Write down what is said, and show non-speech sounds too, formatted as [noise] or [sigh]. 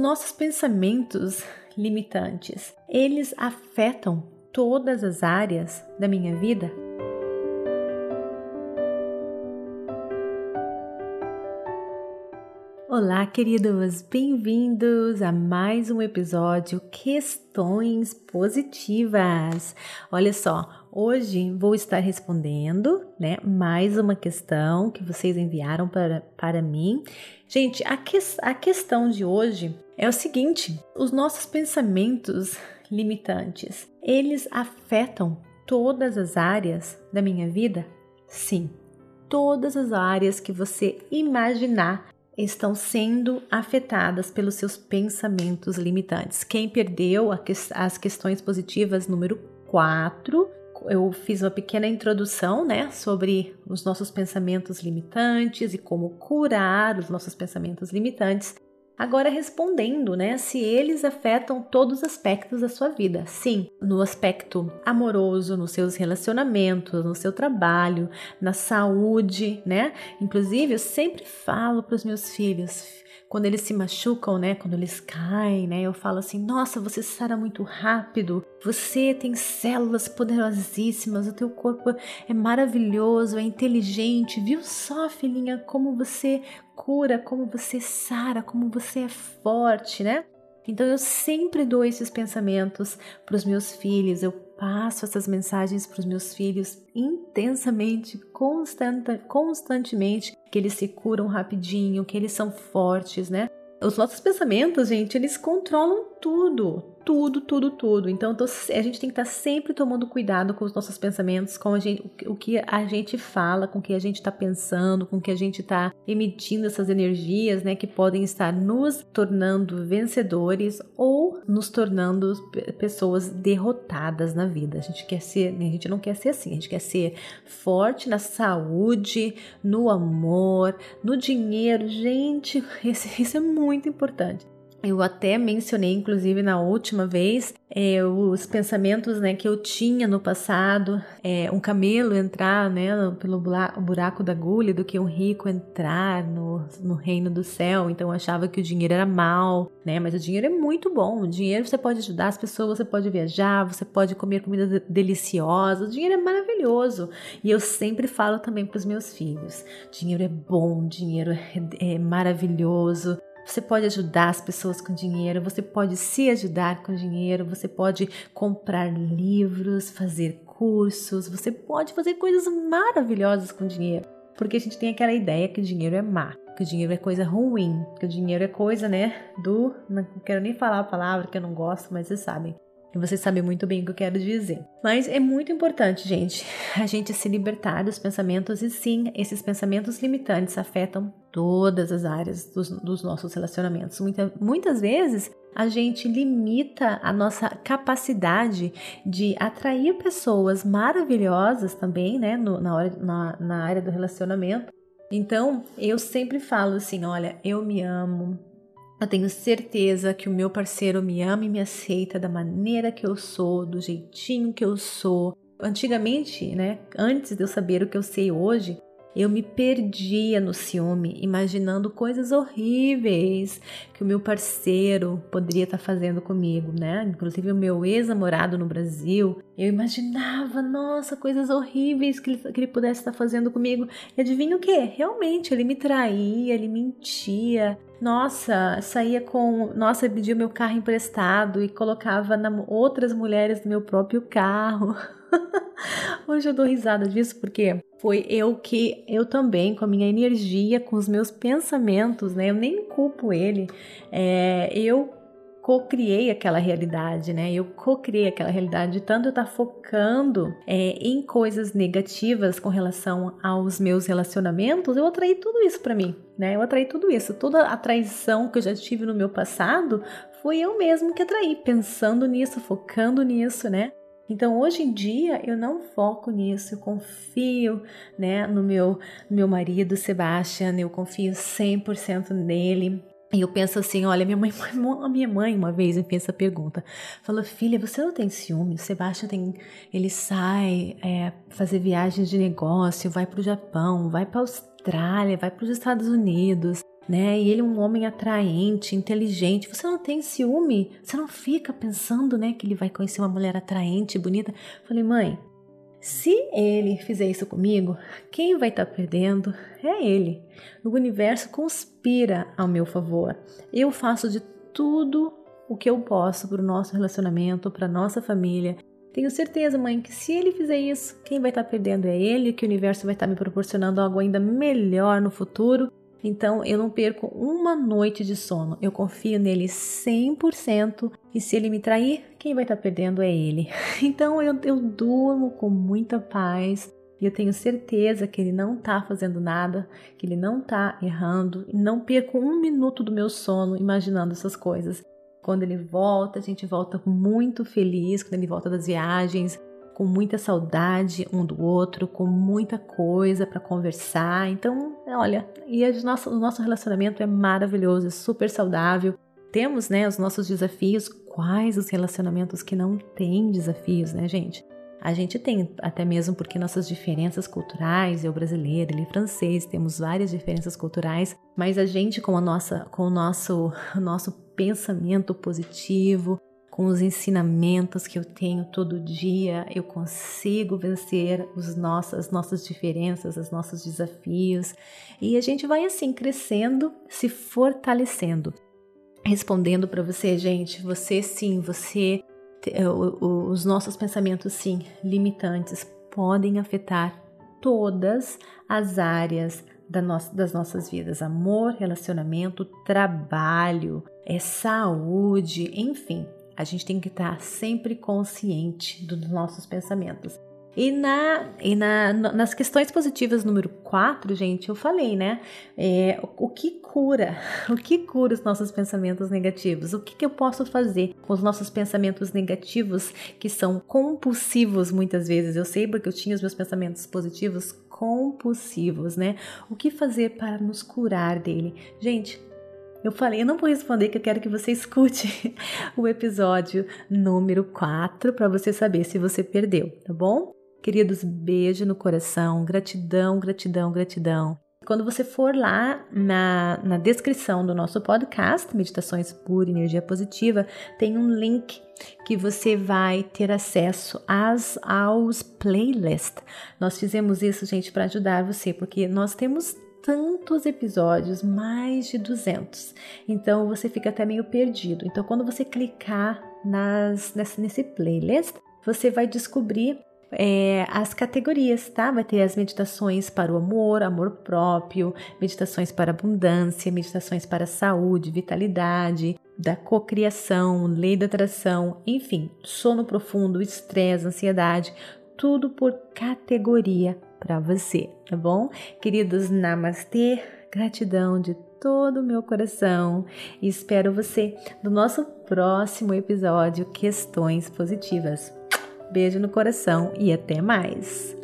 nossos pensamentos limitantes, eles afetam todas as áreas da minha vida? Olá, queridos, bem-vindos a mais um episódio Questões Positivas. Olha só, hoje vou estar respondendo, né, mais uma questão que vocês enviaram para, para mim. Gente, a, que, a questão de hoje é o seguinte: os nossos pensamentos limitantes, eles afetam todas as áreas da minha vida? Sim, todas as áreas que você imaginar estão sendo afetadas pelos seus pensamentos limitantes. Quem perdeu as questões positivas número 4, eu fiz uma pequena introdução, né, sobre os nossos pensamentos limitantes e como curar os nossos pensamentos limitantes. Agora respondendo, né, se eles afetam todos os aspectos da sua vida. Sim, no aspecto amoroso, nos seus relacionamentos, no seu trabalho, na saúde, né? Inclusive, eu sempre falo para os meus filhos, quando eles se machucam, né, quando eles caem, né, eu falo assim: "Nossa, você sara muito rápido. Você tem células poderosíssimas, o teu corpo é maravilhoso, é inteligente. Viu só, filhinha, como você cura, como você sara, como você é forte, né?" Então eu sempre dou esses pensamentos para os meus filhos, eu passo essas mensagens para os meus filhos intensamente, constante, constantemente, que eles se curam rapidinho, que eles são fortes, né? Os nossos pensamentos, gente, eles controlam tudo, tudo, tudo, tudo. Então, a gente tem que estar sempre tomando cuidado com os nossos pensamentos, com gente, o que a gente fala, com o que a gente está pensando, com o que a gente está emitindo essas energias, né, que podem estar nos tornando vencedores ou nos tornando pessoas derrotadas na vida. A gente quer ser, a gente não quer ser assim, a gente quer ser forte na saúde, no amor, no dinheiro. Gente, [laughs] isso é muito importante. Eu até mencionei, inclusive, na última vez, é, os pensamentos né, que eu tinha no passado, é, um camelo entrar né, pelo buraco da agulha do que um rico entrar no, no reino do céu. Então eu achava que o dinheiro era mal, né? Mas o dinheiro é muito bom. O dinheiro você pode ajudar as pessoas, você pode viajar, você pode comer comida deliciosa. O dinheiro é maravilhoso. E eu sempre falo também para os meus filhos: dinheiro é bom, dinheiro é, é maravilhoso. Você pode ajudar as pessoas com dinheiro, você pode se ajudar com dinheiro, você pode comprar livros, fazer cursos, você pode fazer coisas maravilhosas com dinheiro. Porque a gente tem aquela ideia que o dinheiro é má, que o dinheiro é coisa ruim, que o dinheiro é coisa, né, do. Não quero nem falar a palavra que eu não gosto, mas vocês sabem. E você sabe muito bem o que eu quero dizer. Mas é muito importante, gente, a gente se libertar dos pensamentos e sim, esses pensamentos limitantes afetam todas as áreas dos, dos nossos relacionamentos. Muita, muitas vezes a gente limita a nossa capacidade de atrair pessoas maravilhosas também, né, no, na, hora, na, na área do relacionamento. Então, eu sempre falo assim: olha, eu me amo, eu tenho certeza que o meu parceiro me ama e me aceita da maneira que eu sou, do jeitinho que eu sou. Antigamente, né, antes de eu saber o que eu sei hoje, eu me perdia no ciúme, imaginando coisas horríveis que o meu parceiro poderia estar fazendo comigo, né? Inclusive o meu ex-namorado no Brasil, eu imaginava, nossa, coisas horríveis que ele, que ele pudesse estar fazendo comigo. E adivinha o que? Realmente, ele me traía, ele mentia, nossa, saía com. Nossa, pedia meu carro emprestado e colocava outras mulheres no meu próprio carro. [laughs] Hoje eu dou risada disso porque foi eu que, eu também, com a minha energia, com os meus pensamentos, né? Eu nem culpo ele. É, eu co-criei aquela realidade, né? Eu co-criei aquela realidade de tanto eu estar tá focando é, em coisas negativas com relação aos meus relacionamentos, eu atraí tudo isso para mim, né? Eu atraí tudo isso, toda a traição que eu já tive no meu passado foi eu mesmo que atraí, pensando nisso, focando nisso, né? Então, hoje em dia, eu não foco nisso, eu confio né, no meu, meu marido, Sebastian, eu confio 100% nele, e eu penso assim, olha, minha mãe, [laughs] a minha mãe uma vez me fez essa pergunta. Falou, filha, você não tem ciúme? O Sebastião tem, ele sai é, fazer viagens de negócio, vai para o Japão, vai para a Austrália, vai para os Estados Unidos. Né? E ele é um homem atraente, inteligente. Você não tem ciúme? Você não fica pensando, né, que ele vai conhecer uma mulher atraente, bonita? Falei, mãe, se ele fizer isso comigo, quem vai estar tá perdendo é ele. O universo conspira ao meu favor. Eu faço de tudo o que eu posso para o nosso relacionamento, para nossa família. Tenho certeza, mãe, que se ele fizer isso, quem vai estar tá perdendo é ele, que o universo vai estar tá me proporcionando algo ainda melhor no futuro. Então eu não perco uma noite de sono. Eu confio nele 100% e se ele me trair, quem vai estar tá perdendo é ele. [laughs] Então eu, eu durmo com muita paz. E eu tenho certeza que ele não está fazendo nada, que ele não está errando, não perco um minuto do meu sono imaginando essas coisas. Quando ele volta, a gente volta muito feliz, quando ele volta das viagens, com muita saudade um do outro, com muita coisa para conversar. Então, olha, e o nosso, o nosso relacionamento é maravilhoso, é super saudável. Temos, né, os nossos desafios. Quais os relacionamentos que não têm desafios, né, gente? A gente tem, até mesmo porque nossas diferenças culturais, eu brasileira, ele francês, temos várias diferenças culturais, mas a gente com a nossa, com o nosso, [laughs] nosso pensamento positivo, com os ensinamentos que eu tenho todo dia, eu consigo vencer os nossos, as nossas diferenças, os nossos desafios, e a gente vai assim crescendo, se fortalecendo. Respondendo para você, gente, você sim, você os nossos pensamentos, sim, limitantes, podem afetar todas as áreas das nossas vidas: amor, relacionamento, trabalho, é saúde, enfim. A gente tem que estar sempre consciente dos nossos pensamentos. E, na, e na, nas questões positivas número 4, gente, eu falei, né? É, o, o, que cura? [laughs] O que cura os nossos pensamentos negativos? O que, que eu posso fazer com os nossos pensamentos negativos que são compulsivos muitas vezes? Eu sei porque eu tinha os meus pensamentos positivos compulsivos, né? O que fazer para nos curar dele? Gente, eu falei, eu não vou responder que eu quero que você escute [laughs] o episódio número 4 para você saber se você perdeu, tá bom? Queridos, beijo no coração, gratidão, gratidão, gratidão. Quando você for lá na, na descrição do nosso podcast, Meditações por Energia Positiva, tem um link que você vai ter acesso às, aos playlists. Nós fizemos isso, gente, para ajudar você, porque nós temos tantos episódios, mais de 200. Então você fica até meio perdido. Então quando você clicar nas, nesse, nesse playlist, você vai descobrir é, as categorias, tá? Vai ter as meditações para o amor, amor próprio, meditações para abundância, meditações para saúde, vitalidade, da cocriação, lei da atração, enfim, sono profundo, estresse, ansiedade, tudo por categoria para você, tá bom? Queridos, namastê, gratidão de todo o meu coração e espero você no nosso próximo episódio Questões Positivas. Beijo no coração e até mais!